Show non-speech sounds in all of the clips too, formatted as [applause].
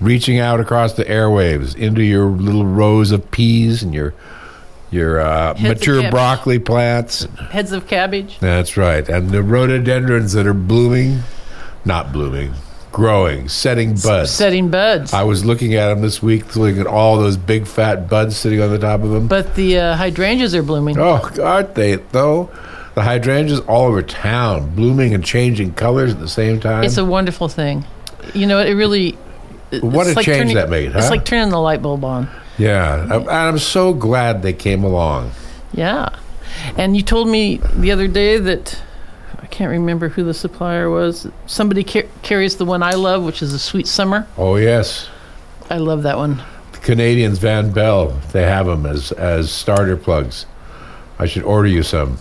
reaching out across the airwaves into your little rows of peas and your your uh, mature broccoli plants. Heads of cabbage. That's right. And the rhododendrons that are blooming, not blooming, growing, setting buds. Setting buds. I was looking at them this week, looking at all those big fat buds sitting on the top of them. but the uh, hydrangeas are blooming. Oh, aren't they though? The hydrangeas all over town, blooming and changing colors at the same time. It's a wonderful thing. You know, it really. What it's a change turning- that made, It's like turning the light bulb on. yeah, and I'm so glad they came along. Yeah. And you told me the other day that I can't remember who the supplier was. Somebody ca- carries the one I love, which is a Sweet Summer. Oh yes, I love that one. the Canadians Van Belle, they have them as as starter plugs. I should order you some.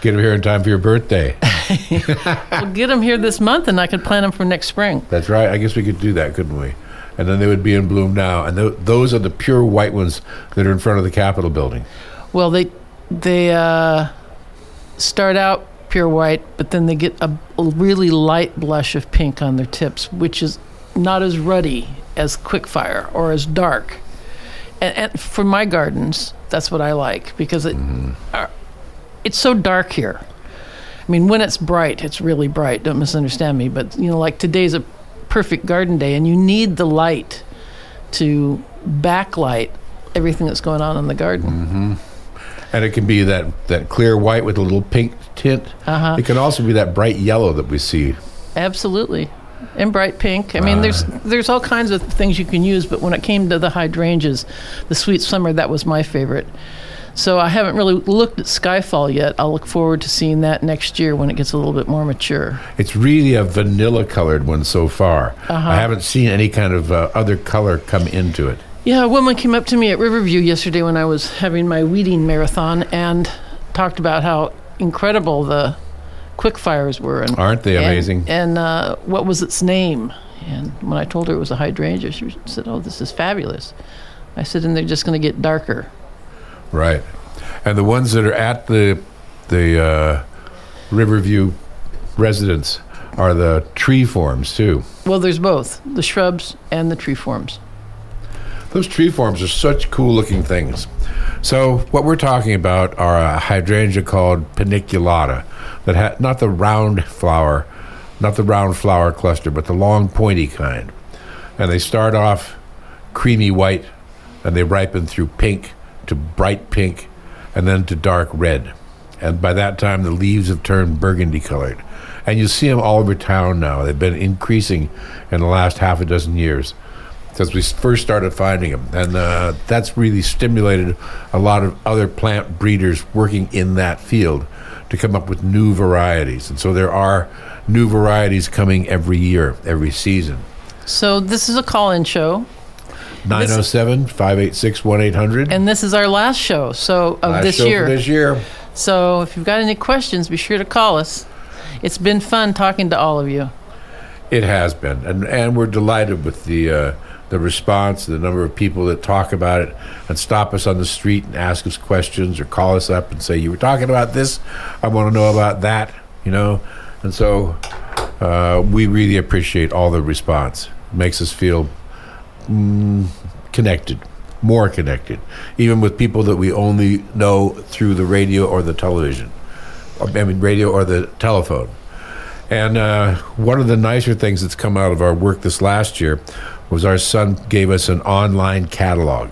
Get them here in time for your birthday. [laughs] We'll get them here this month, and I could plant them for next spring. That's right. I guess we could do that, couldn't we? And then they would be in bloom now. And th- those are the pure white ones that are in front of the Capitol building. Well, they they uh, start out pure white, but then they get a, a really light blush of pink on their tips, which is not as ruddy as quickfire or as dark. And, and for my gardens, that's what I like because it uh, it's so dark here. I mean, when it's bright, it's really bright. Don't misunderstand me, but you know, like today's a perfect garden day, and you need the light to backlight everything that's going on in the garden. And it can be that, that clear white with a little pink tint. Uh-huh. It can also be that bright yellow that we see. Absolutely. And bright pink. I mean, there's there's all kinds of things you can use, but when it came to the hydrangeas, the sweet summer, that was my favorite. So I haven't really looked at Skyfall yet. I'll look forward to seeing that next year when it gets a little bit more mature. It's really a vanilla colored one so far. I haven't seen any kind of uh, other color come into it. Yeah, a woman came up to me at Riverview yesterday when I was having my weeding marathon and talked about how incredible the quickfires were. And, Aren't they and- amazing? And, uh, what was its name? And when I told her it was a hydrangea, she said, "Oh, this is fabulous." I said, "And they're just going to get darker." Right. And the ones that are at the the uh, Riverview residence are the tree forms too. Well, there's both the shrubs and the tree forms. Those tree forms are such cool looking things. So what we're talking about are a hydrangea called paniculata that ha- not the round flower, not the round flower cluster, but the long pointy kind. And they start off creamy white and they ripen through pink to bright pink and then to dark red. And by that time the leaves have turned burgundy colored. And you see them all over town now. They've been increasing in the last half a dozen years since we first started finding them. And uh, that's really stimulated a lot of other plant breeders working in that field to come up with new varieties. And so there are new varieties coming every year, every season. So this is a call-in show, 907 586 1800. and this is our last show. So of this year. This year. So if you've got any questions, be sure to call us. It's been fun talking to all of you. It has been, and and we're delighted with the uh, the response, the number of people that talk about it and stop us on the street and ask us questions or call us up and say, "You were talking about this. I want to know about that." You know, and so uh, we really appreciate all the response. It makes us feel mm, connected, more connected, even with people that we only know through the radio or the television. I mean, radio or the telephone. And uh, one of the nicer things that's come out of our work this last year was our son gave us an online catalog.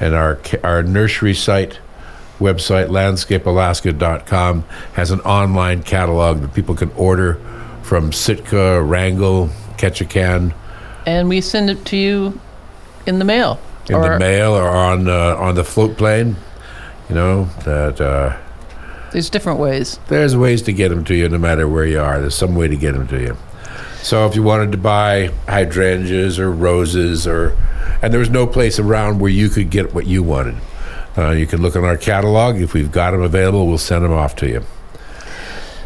And our, our nursery site website, landscapealaska.com, has an online catalog that people can order from Sitka, Wrangell, Ketchikan, And we send it to you in the mail. in or the mail or on, uh, on the float plane. You know, that uh, there's different ways. there's ways to get them to you no matter where you are. There's some way to get them to you. So if you wanted to buy hydrangeas or roses or and there was no place around where you could get what you wanted. Uh, you can look on our catalog. If we've got them available, we'll send them off to you.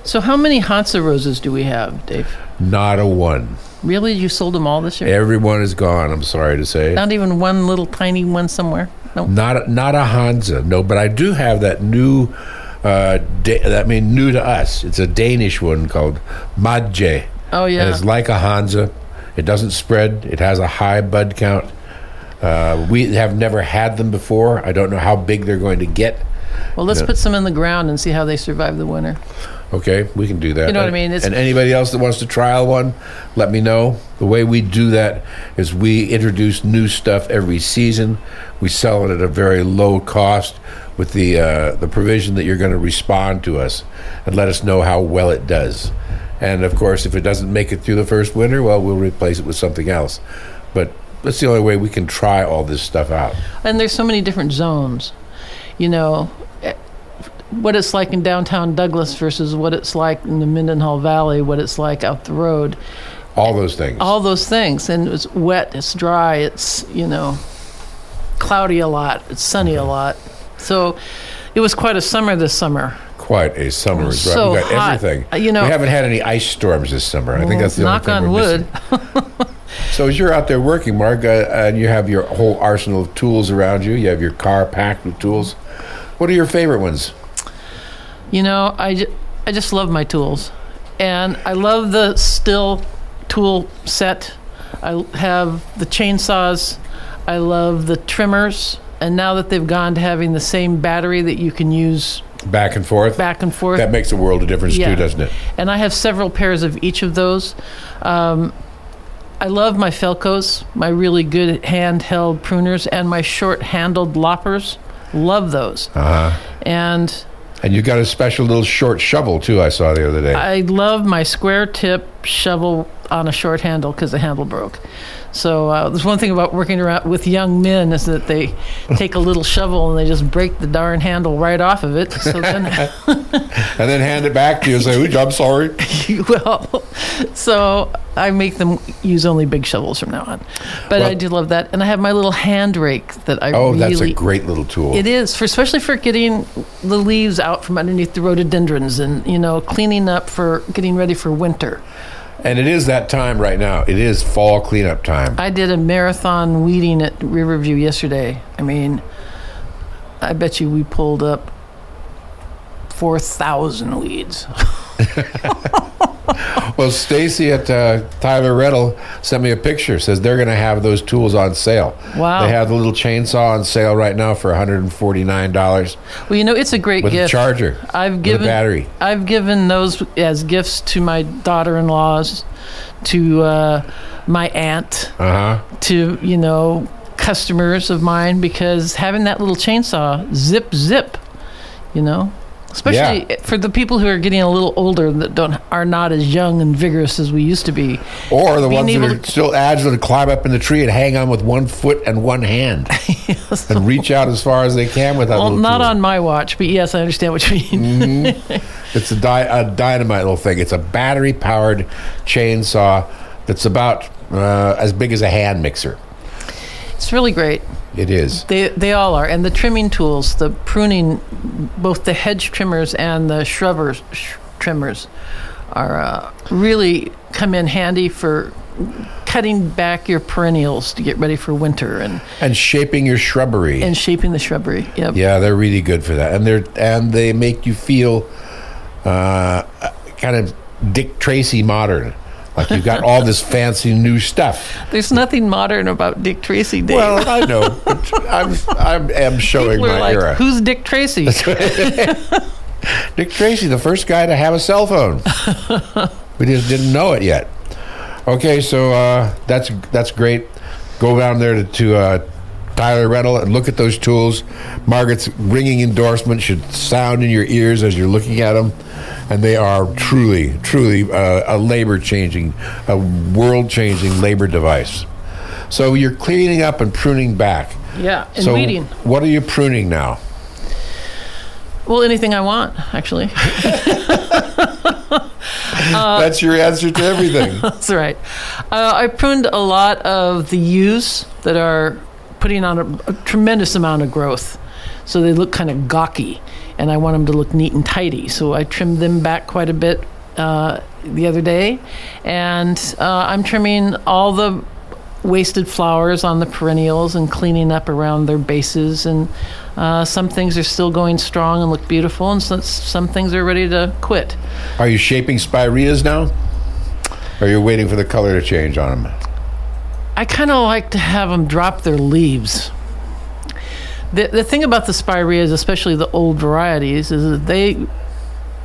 So how many Hansa roses do we have, Dave? Not a one. Really? You sold them all this year? Everyone is gone. I'm sorry to say. Not even one little tiny one somewhere? No. Not a, not a Hansa. No, but I do have that new. Uh, da- I mean, new to us. It's a Danish one called Madje. Oh, yeah. And it's like a Hansa. It doesn't spread. It has a high bud count. Uh, we have never had them before. I don't know how big they're going to get. Well, let's Yeah. put some in the ground and see how they survive the winter. Okay, we can do that. You know what I mean? It's- and anybody else that wants to trial one, let me know. The way we do that is we introduce new stuff every season. We sell it at a very low cost with the uh, the provision that you're going to respond to us and let us know how well it does. And of course, if it doesn't make it through the first winter, well, we'll replace it with something else. But that's the only way we can try all this stuff out. And there's so many different zones. You know, what it's like in downtown Douglas versus what it's like in the Mendenhall Valley, what it's like out the road. All those things. All those things. And it's wet, it's dry, it's, you know, cloudy a lot, it's sunny a lot. So it was quite a summer this summer. Quite a summer. right. So we got hot. everything. Uh, you know- we haven't had any ice storms this summer. I think that's the only thing on we're wood. missing. So as you're out there working, Mark, uh, and you have your whole arsenal of tools around you, you have your car packed with tools. What are your favorite ones? You know, I, I just love my tools. And I love the Stihl tool set. I have the chainsaws. I love the trimmers. And now that they've gone to having the same battery that you can use Back and forth. back and forth. That makes a world of difference Yeah. too, doesn't it? and I have several pairs of each of those. Um, I love my Felcos, my really good handheld pruners, and my short handled loppers. Love those. Uh huh. And And you got a special little short shovel too. I saw the other day. I love my square tip shovel on a short handle because the handle broke. So uh, there's one thing about working around with young men is that they [laughs] take a little shovel and they just break the darn handle right off of it. So then, [laughs] [laughs] and then hand it back to you and say, "Ooh, "I'm sorry." well, so I make them use only big shovels from now on. But I do love that, and I have my little hand rake that I Oh, really. that's a great little tool. It is, for especially for getting the leaves out from underneath the rhododendrons, and you know, cleaning up for getting ready for winter. And it is that time right now. It is fall cleanup time. I did a marathon weeding at Riverview yesterday. I mean, I bet you we pulled up 4,000 weeds. [laughs] [laughs] [laughs] Well, Stacy at uh, Tyler Rental sent me a picture. Says they're going to have those tools on sale. Wow. They have the little chainsaw on sale right now for 149 dollars Well, you know, it's a great with a gift. charger, I've a given battery. I've given those as gifts to my daughter-in-laws, to uh, my aunt, Uh huh. to you know customers of mine because having that little chainsaw, zip zip, you know, especially for the people who are getting a little older that don't are not as young and vigorous as we used to be. Or the Being ones that are to- still agile to climb up in the tree and hang on with one foot and one hand [laughs] and reach out as far as they can without. Well, not tool. on my watch, but yes, I understand what you mean. [laughs] It's a, di- a dynamite little thing. It's a battery powered chainsaw that's about uh, as big as a hand mixer. It's really great. It is. They they all are, and the trimming tools, the pruning, both the hedge trimmers and the shrubbers sh- trimmers, are uh, really come in handy for cutting back your perennials to get ready for winter and And shaping your shrubbery. and shaping the shrubbery. Yep. Yeah, they're really good for that, and they're and they make you feel uh, kind of Dick Tracy modern, like you've got all this fancy new stuff. There's nothing modern about Dick Tracy, Dave. Well, I know, I'm I'm am showing People my like, era. who's Dick Tracy? [laughs] Dick Tracy, the first guy to have a cell phone. [laughs] we just didn't know it yet. Okay, so uh, that's that's great. Go down there to, to uh, Tyler Rental and look at those tools. Margaret's ringing endorsement should sound in your ears as you're looking at them, and they are truly, truly uh, a labor changing, a world changing labor device. So you're cleaning up and pruning back. yeah, and so weeding. what are you pruning now? Well, anything I want, actually. [laughs] That's your answer to everything. [laughs] That's right. Uh, I pruned a lot of the yews that are putting on a, a tremendous amount of growth. So they look kind of gawky, and I want them to look neat and tidy. So I trimmed them back quite a bit uh, the other day. And uh, I'm trimming all the wasted flowers on the perennials and cleaning up around their bases. And uh, some things are still going strong and look beautiful, and some, some things are ready to quit. Are you shaping spireas now? Or are you waiting for the color to change on them? I kind of like to have them drop their leaves. The, the thing about the spireas, especially the old varieties, is that they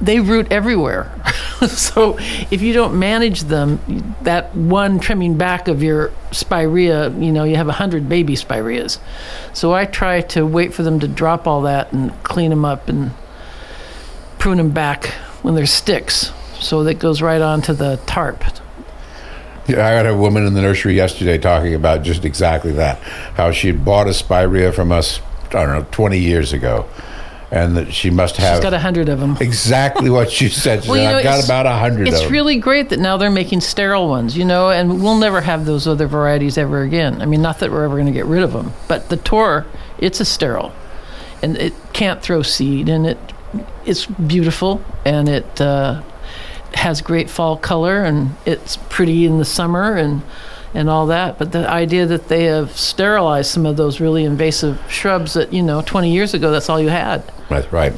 they root everywhere. [laughs] so if you don't manage them, that one trimming back of your spirea, you know, you have a hundred baby spireas. So I try to wait for them to drop all that and clean them up and prune them back when they're sticks. So that goes right onto the tarp. Yeah, I had a woman in the nursery yesterday talking about just exactly that. How she had bought a spirea from us, I don't know, 20 years ago. And that she must have She's got a hundred of them. exactly what she said. She [laughs] Well, said, you know, I've got about a hundred of It's them. really great that now they're making sterile ones, you know, and we'll never have those other varieties ever again. I mean, not that we're ever going to get rid of them, but the Tor, it's a sterile, and it can't throw seed, and it it's beautiful, and it uh, has great fall color, and it's pretty in the summer, and and all that. But the idea that they have sterilized some of those really invasive shrubs that you know 20 years ago, that's all you had. That's right.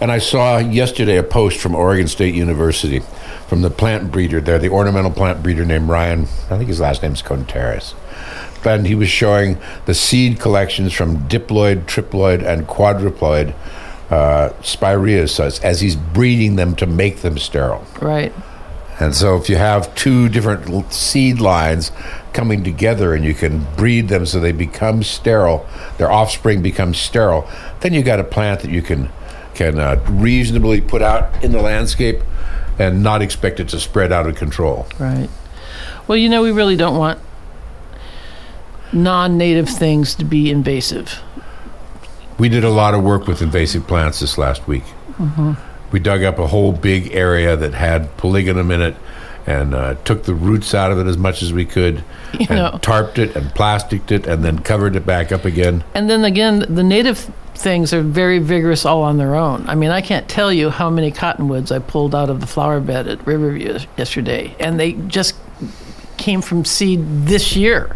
And I saw yesterday a post from Oregon State University from the plant breeder there, the ornamental plant breeder named Ryan. I think his last name's Contreras. And he was showing the seed collections from diploid, triploid, and quadruploid uh, spireas as, as he's breeding them to make them sterile. Right. And so, if you have two different seed lines coming together and you can breed them so they become sterile, their offspring becomes sterile, then you got a plant that you can can uh, reasonably put out in the landscape and not expect it to spread out of control. Right. Well, you know, we really don't want non native things to be invasive. We did a lot of work with invasive plants this last week. We dug up a whole big area that had polygonum in it and uh, took the roots out of it as much as we could [laughs] You and know. tarped it and plasticed it and then covered it back up again. And then again, the native things are very vigorous all on their own. I mean, I can't tell you how many cottonwoods I pulled out of the flower bed at Riverview yesterday, and they just came from seed this year.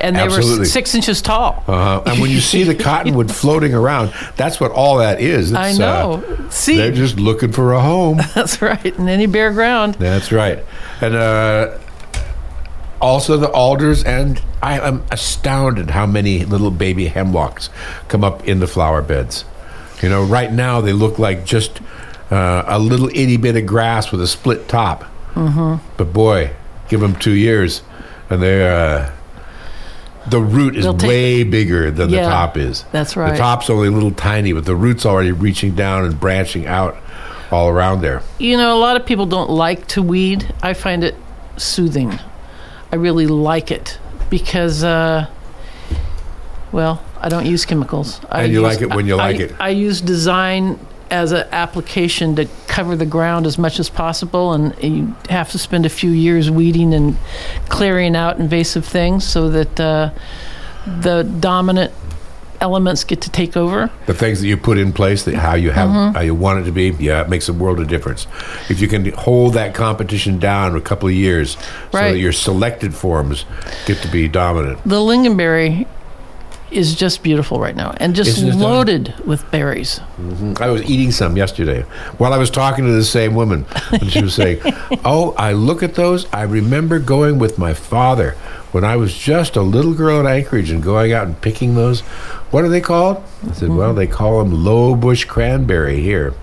And they Absolutely. were six inches tall. Uh, and when you see the cottonwood [laughs] floating around, that's what all that is. I It's, uh, know. seed. they're just looking for a home. [laughs] That's right. In any bare ground. That's right. And uh, also the alders, and I am astounded how many little baby hemlocks come up in the flower beds. You know, right now they look like just uh, a little itty bit of grass with a split top. Mm-hmm. But boy, give them two years, and they uh, the root is take- way bigger than the top is. that's right. The top's only a little tiny, but the root's already reaching down and branching out all around there. You know, a lot of people don't like to weed. I find it soothing. I really like it because, uh, well, I don't use chemicals. I And you use- like it when you I- like it. I use design as an application to cover the ground as much as possible, and you have to spend a few years weeding and clearing out invasive things so that uh, the dominant elements get to take over. the things that you put in place, that how you have Mm-hmm. how you want it to be, yeah, it makes a world of difference. If you can hold that competition down a couple of years, so that your selected forms get to be dominant. The lingonberry is just beautiful right now and just Isn't it, though? loaded with berries. Mm-hmm. I was eating some yesterday while I was talking to the same woman, and she was saying, [laughs] "Oh, I look at those. I remember going with my father when I was just a little girl in Anchorage and going out and picking those. What are they called?" I said, mm-hmm. "Well, they call them low bush cranberry here."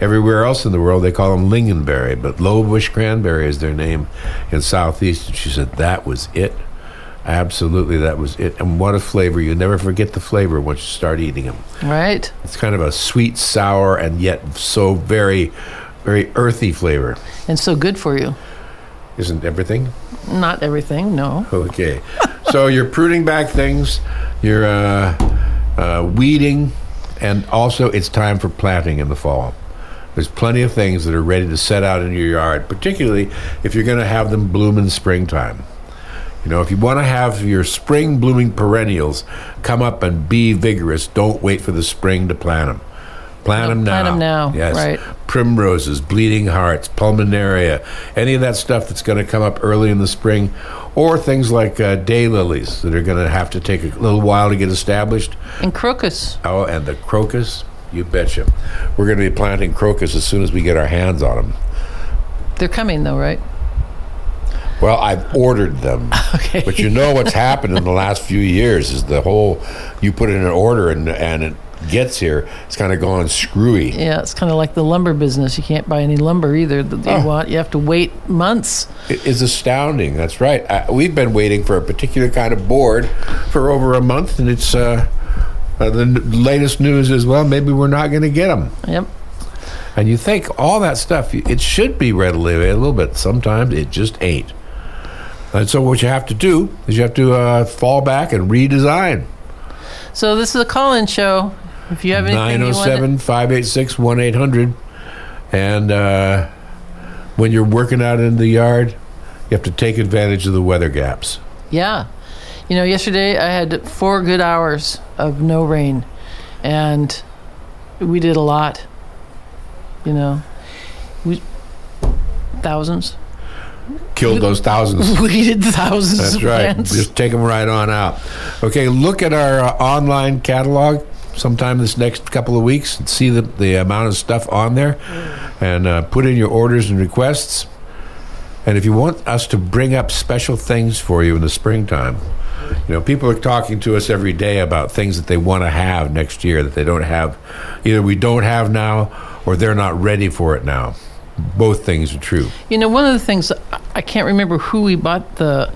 Everywhere else in the world, they call them lingonberry, but low bush cranberry is their name in Southeast. And she said, That was it. Absolutely, that was it. And what a flavor. You never forget the flavor once you start eating them. Right? It's kind of a sweet, sour, and yet so very, very earthy flavor. And so good for you. Isn't everything? Not everything, no. Okay. so [laughs] you're pruning back things, you're uh, uh, weeding, and also it's time for planting in the fall. There's plenty of things that are ready to set out in your yard, particularly if you're going to have them bloom in springtime. You know, if you want to have your spring blooming perennials come up and be vigorous, don't wait for the spring to plant them. Plant them now. plant 'em now, Yes. right. Primroses, bleeding hearts, pulmonaria, any of that stuff that's going to come up early in the spring, or things like uh, daylilies that are going to have to take a little while to get established. And crocus. Oh, and the crocus, you betcha. We're going to be planting crocus as soon as we get our hands on them. They're coming though, right? Well, I've ordered them. [laughs] Okay. But you know what's happened in the last few years is the whole you put in an order and and it gets here, it's kind of gone screwy. Yeah, it's kind of like the lumber business. You can't buy any lumber either that you Oh. want. You have to wait months. It is astounding. That's right. Uh, we've been waiting for a particular kind of board for over a month, and it's uh, uh, the n- latest news is well, maybe we're not going to get them. Yep. And you think all that stuff, it should be readily available, but sometimes it just ain't. And so what you have to do is you have to uh, fall back and redesign. So this is a call-in show. If you have anything 907 586 1800. And uh, when you're working out in the yard, you have to take advantage of the weather gaps. yeah. You know, yesterday I had four good hours of no rain, and we did a lot. You know, we thousands. Killed those thousands. [laughs] We did thousands That's of right. plants. Just take them right on out. Okay, look at our uh, online catalog sometime this next couple of weeks and see the, the amount of stuff on there and uh, put in your orders and requests. And if you want us to bring up special things for you in the springtime, you know, people are talking to us every day about things that they want to have next year that they don't have. Either we don't have now or they're not ready for it now. Both things are true. You know, one of the things I can't remember who we bought the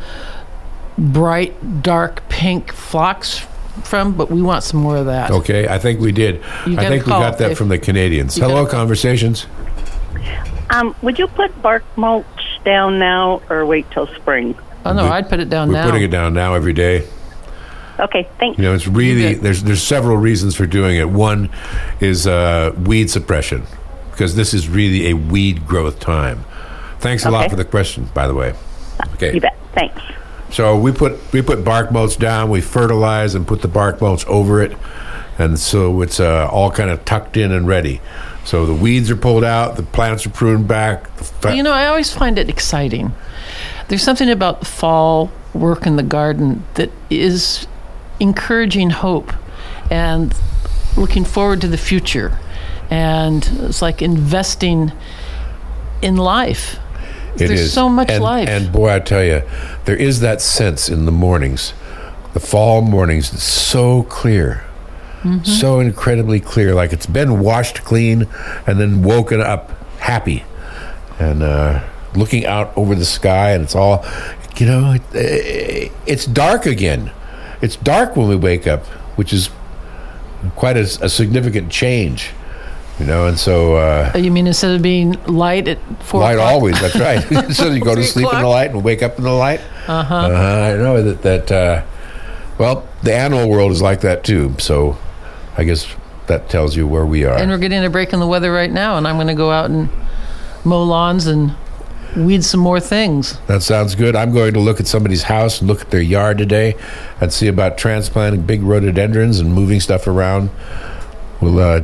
bright dark pink phlox from, but we want some more of that. Okay, I think we did. I think we got that from the Canadians. You Hello, conversations. Um, would you put bark mulch down now or wait till spring? Oh no, We- I'd put it down We're now. putting it down now every day. Okay, thanks. You You know, it's really there's there's several reasons for doing it. One is uh, weed suppression because this is really a weed growth time. Thanks a lot for the question, by the way. Okay. You bet. Thanks. So we put we put bark mulch down, we fertilize and put the bark mulch over it, and so it's uh, all kind of tucked in and ready. So the weeds are pulled out, the plants are pruned back. Fa- You know, I always find it exciting. There's something about the fall work in the garden that is encouraging hope and looking forward to the future. And it's like investing in life. It There's is. so much and, life. And boy, I tell you, there is that sense in the mornings, the fall mornings, it's so clear. Mm-hmm. So incredibly clear, like it's been washed clean and then woken up happy. And uh, looking out over the sky, and it's all, you know, it, eh, it's dark again. It's dark when we wake up, which is quite a, a significant change, you know. And so, uh, you mean instead of being light at four light o'clock? always. That's right. [laughs] [laughs] so you go to sleep in the light and wake up in the light. Uh-huh. I know that. That uh, well, the animal world is like that too. So I guess that tells you where we are. And we're getting a break in the weather right now, and I'm going to go out and mow lawns and weed some more things. that sounds good. I'm going to look at somebody's house and look at their yard today, and see about transplanting big rhododendrons and moving stuff around. We'll. Uh,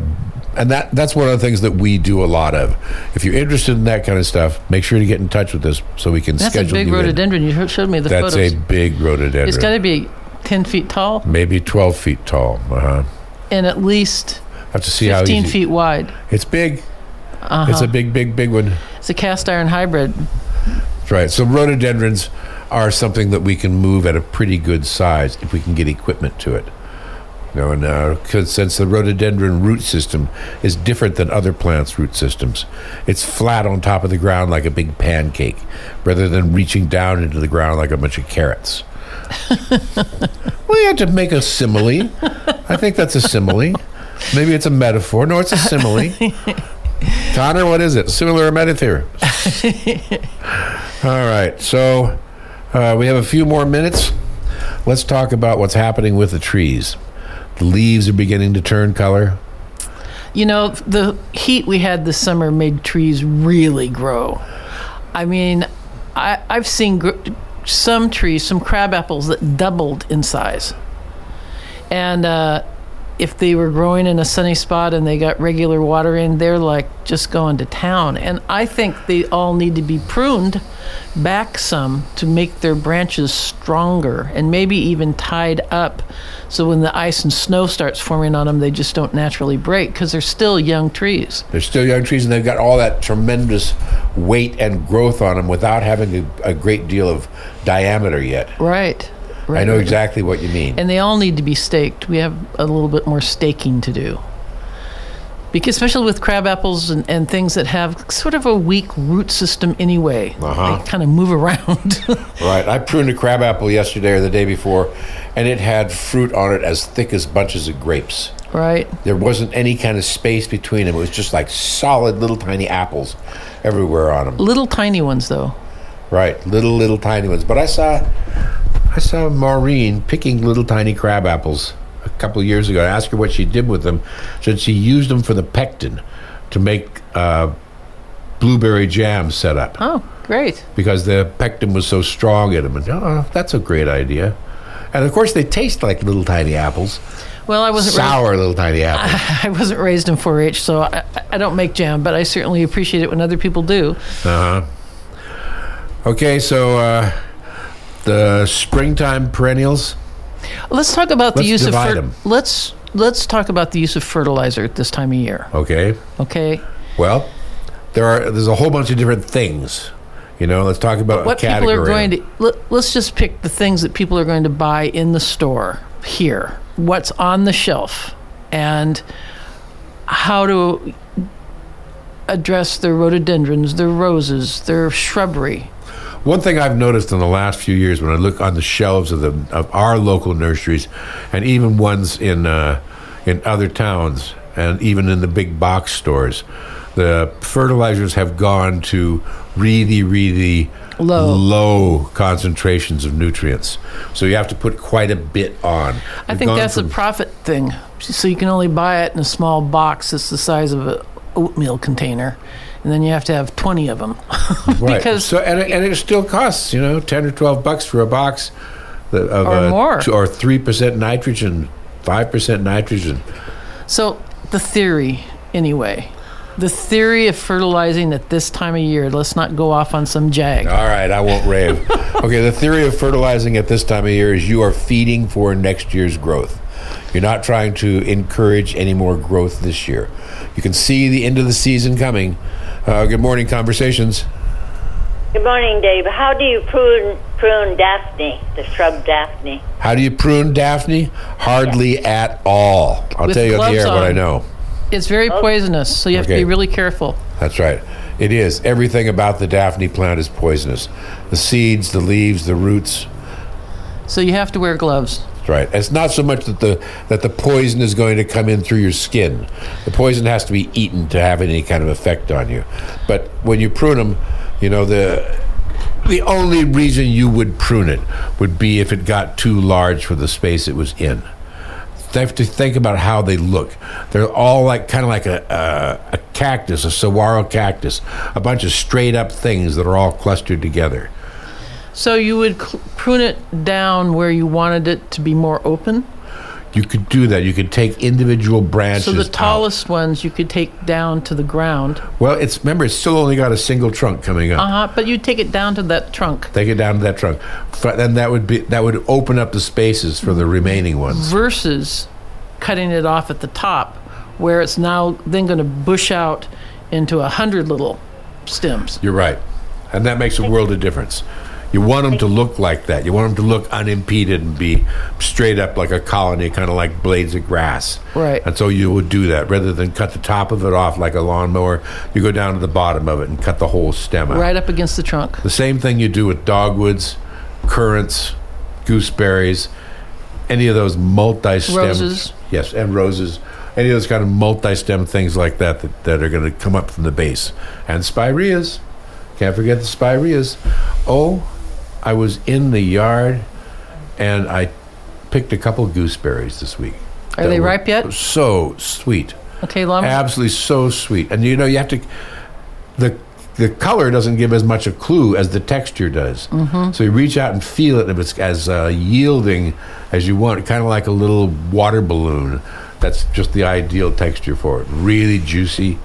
and that, that's one of the things that we do a lot of. If you're interested in that kind of stuff, make sure to get in touch with us so we can That's a big you in. rhododendron. You showed me the photo. That's photos. a big rhododendron. It's got to be 10 feet tall maybe 12 feet tall. Uh-huh. and at least Have to see how 15 easy. feet wide. It's big. Uh-huh. It's a big, big, big one. It's a cast iron hybrid. That's right. So rhododendrons are something that we can move at a pretty good size if we can get equipment to it. You know, and uh, since the rhododendron root system is different than other plants' root systems, it's flat on top of the ground like a big pancake, rather than reaching down into the ground like a bunch of carrots. [laughs] we had to make a simile. I think that's a simile. Maybe it's a metaphor. No, it's a simile. [laughs] Connor, what is it? Similar or metaphor? [laughs] All right. So uh, we have a few more minutes. Let's talk about what's happening with the trees. The leaves are beginning to turn color. You know, the heat we had this summer made trees really grow. I mean, I, I've seen gr- some trees, some crab apples that doubled in size. And uh, if they were growing in a sunny spot and they got regular water in, they're like just going to town. And I think they all need to be pruned back some to make their branches stronger and maybe even tied up so when the ice and snow starts forming on them, they just don't naturally break because they're still young trees. They're still young trees, and they've got all that tremendous weight and growth on them without having a, a great deal of diameter yet. Right. Right I know right. exactly what you mean. And they all need to be staked. We have a little bit more staking to do. Because especially with crab apples and, and things that have sort of a weak root system anyway, Uh-huh. they kind of move around. [laughs] Right. I pruned a crab apple yesterday or the day before, and it had fruit on it as thick as bunches of grapes. right? There wasn't any kind of space between them. It was just like solid little tiny apples everywhere on them. Little tiny ones, though. Right. Little, little tiny ones. But I saw, I saw Maureen picking little tiny crab apples a couple of years ago. I asked her what she did with them. She said she used them for the pectin to make uh, blueberry jam set up. Oh, great. because the pectin was so strong in them. And oh, that's a great idea. And of course, they taste like little tiny apples, Well, I wasn't raised, sour little tiny [laughs] apples. I wasn't raised in 4-H, so I, I don't make jam, but I certainly appreciate it when other people do. Uh huh. Okay, so uh, the springtime perennials. Let's talk about the Let's use of fer- let's let's talk about the use of fertilizer at this time of year. Okay. Okay, Well, there are. There's a whole bunch of different things. You know, let's talk about what people are going to let, let's just pick the things that people are going to buy in the store here. What's on the shelf and how to address their rhododendrons, their roses, their shrubbery. One thing I've noticed in the last few years when I look on the shelves of the of our local nurseries, and even ones in uh, in other towns, and even in the big box stores, the fertilizers have gone to really, really Low. low concentrations of nutrients. So you have to put quite a bit on. I They've think that's a profit thing. So you can only buy it in a small box that's the size of an oatmeal container, and then you have to have 20 of them. [laughs] right. because so and it, and it still costs you know ten or twelve bucks for a box of Or uh, more. two- or three percent nitrogen, five percent nitrogen. So the theory, anyway, the theory of fertilizing at this time of year. Let's not go off on some jag. All right, I won't rave. [laughs] okay, the theory of fertilizing at this time of year is you are feeding for next year's growth. You're not trying to encourage any more growth this year. You can see the end of the season coming. Uh, good morning, conversations. Good morning, Dave. How do you prune prune Daphne, the shrub Daphne? How do you prune Daphne? Hardly at all. I'll With tell you on the gloves air what. I know. It's very poisonous, so you have to be really careful. That's right. It is. Everything about the Daphne plant is poisonous. The seeds, the leaves, the roots. So you have to wear gloves. Right. It's not so much that the that the poison is going to come in through your skin. The poison has to be eaten to have any kind of effect on you. But when you prune them, you know the the only reason you would prune it would be if it got too large for the space it was in. They have to think about how they look. They're all like kind of like a, a, a cactus, a saguaro cactus, a bunch of straight up things that are all clustered together. So you would cl- prune it down where you wanted it to be more open. You could do that. You could take individual branches. So the out. tallest ones you could take down to the ground. Well, it's remember it's still only got a single trunk coming up. Uh huh. But you take it down to that trunk Take it down to that trunk. Then that would be that would open up the spaces for the remaining ones. versus cutting it off at the top, where it's now then going to bush out into a hundred little stems. You're right, and that makes a world of difference. You want them to look like that. You want them to look unimpeded and be straight up like a colony, kind of like blades of grass. Right. And so you would do that rather than cut the top of it off like a lawnmower. You go down to the bottom of it and cut the whole stem out. Right up against the trunk. The same thing you do with dogwoods, currants, gooseberries, any of those multi-stem Roses. Yes, and roses. Any of those kind of multi-stem things like that that, that are going to come up from the base. And spireas. Can't forget the spireas. Oh, I was in the yard and I picked a couple gooseberries this week. Are they ripe yet? So sweet Okay, Lum. absolutely so sweet. And you know, you have to the the color doesn't give as much a clue as the texture does. Mm-hmm. So you reach out and feel it, and if it's as uh, yielding as you want, kind of like a little water balloon that's just the ideal texture for it. Really juicy,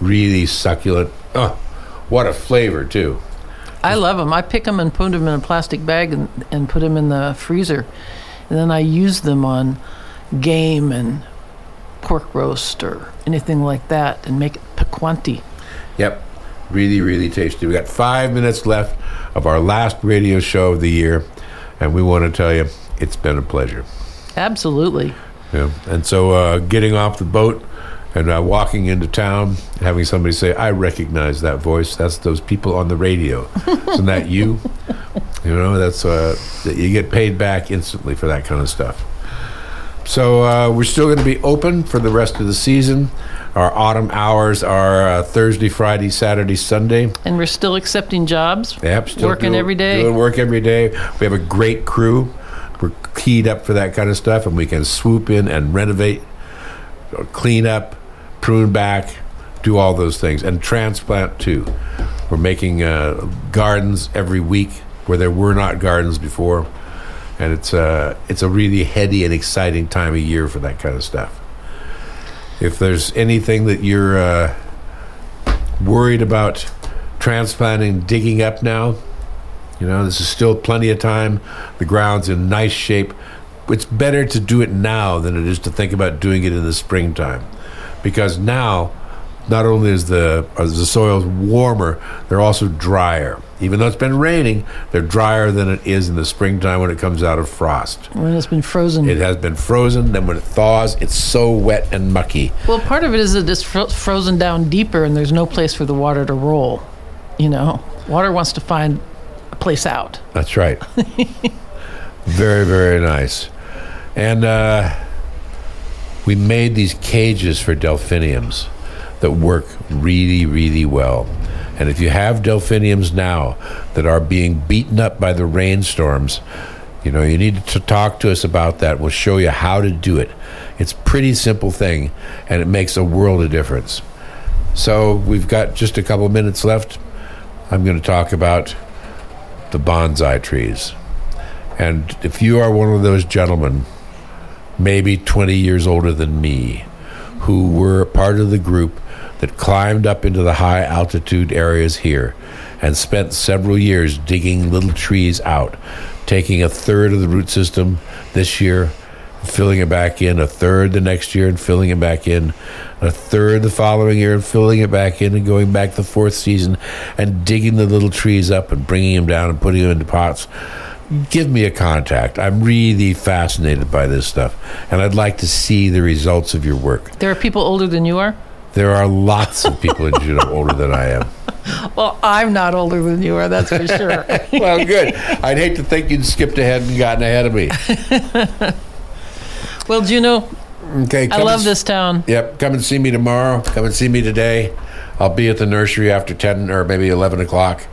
really succulent. Oh, what a flavor too. I love them. I pick them and put them in a plastic bag and, and put them in the freezer. And then I use them on game and pork roast or anything like that and make it piquante. Yep. Really, really tasty. We got five minutes left of our last radio show of the year, and we want to tell you it's been a pleasure. Absolutely. Yeah. And so, uh, getting off the boat and uh, walking into town, having somebody say, "I recognize that voice. That's those people on the radio. [laughs] Isn't that you?" You know, that's uh, that you get paid back instantly for that kind of stuff. So uh, we're still going to be open for the rest of the season. Our autumn hours are uh, Thursday, Friday, Saturday, Sunday. And we're still accepting jobs. Yep, still Working doing- every day. Doing work every day. We have a great crew. We're keyed up for that kind of stuff, and we can swoop in and renovate, or clean up, prune back, do all those things, and transplant too. We're making uh, gardens every week where there were not gardens before, and it's uh, it's a really heady and exciting time of year for that kind of stuff. If there's anything that you're uh, worried about transplanting, digging up now, you know, this is still plenty of time. The ground's in nice shape. It's better to do it now than it is to think about doing it in the springtime. Because now, not only is the, is the soils warmer, they're also drier. Even though it's been raining, they're drier than it is in the springtime when it comes out of frost. When it's been frozen. It has been frozen, then when it thaws, it's so wet and mucky. well, part of it is that it's fro- frozen down deeper and there's no place for the water to roll. You know, water wants to find a place out. That's right. [laughs] very, very nice. And uh, we made these cages for delphiniums that work really, really well. And if you have delphiniums now that are being beaten up by the rainstorms, you know, you need to talk to us about that. We'll show you how to do it. It's a pretty simple thing, and it makes a world of difference. So we've got just a couple minutes left. I'm going to talk about the bonsai trees. And if you are one of those gentlemen, maybe 20 years older than me, who were part of the group that climbed up into the high altitude areas here and spent several years digging little trees out, taking a third of the root system this year, filling it back in, a third the next year and filling it back in, a third the following year and filling it back in and going back the fourth season and digging the little trees up and bringing them down and putting them into pots. Give me a contact. I'm really fascinated by this stuff, and I'd like to see the results of your work. There are people older than you are? There are lots of people in Juneau [laughs] older than I am. Well, I'm not older than you are, that's for sure. [laughs] Well, good. I'd hate to think you'd skipped ahead and gotten ahead of me. [laughs] well, Juneau, Okay, I love and- this town. Yep, come and see me tomorrow. Come and see me today. I'll be at the nursery after 10 or maybe 11 o'clock.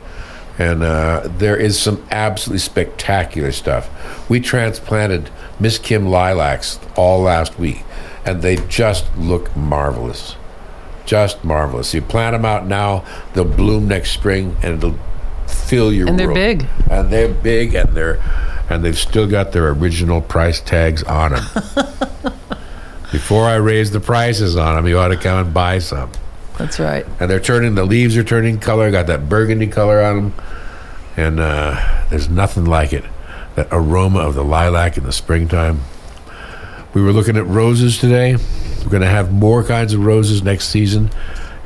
And uh, there is some absolutely spectacular stuff. We transplanted Miss Kim lilacs all last week, and they just look marvelous. Just marvelous. You plant them out now, they'll bloom next spring, and it'll fill your room. And they're big. And they're big, and they're and they've still got their original price tags on them. [laughs] Before I raise the prices on them, you ought to come and buy some. That's right. And they're turning, the leaves are turning color, got that burgundy color on them. And uh, there's nothing like it. That aroma of the lilac in the springtime. We were looking at roses today. We're going to have more kinds of roses next season.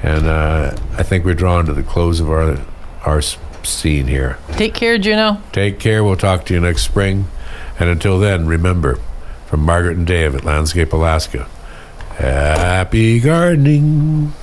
And uh, I think we're drawn to the close of our, our scene here. Take care, Juneau. Take care. We'll talk to you next spring. And until then, remember, from Margaret and Dave at Landscape Alaska, happy gardening.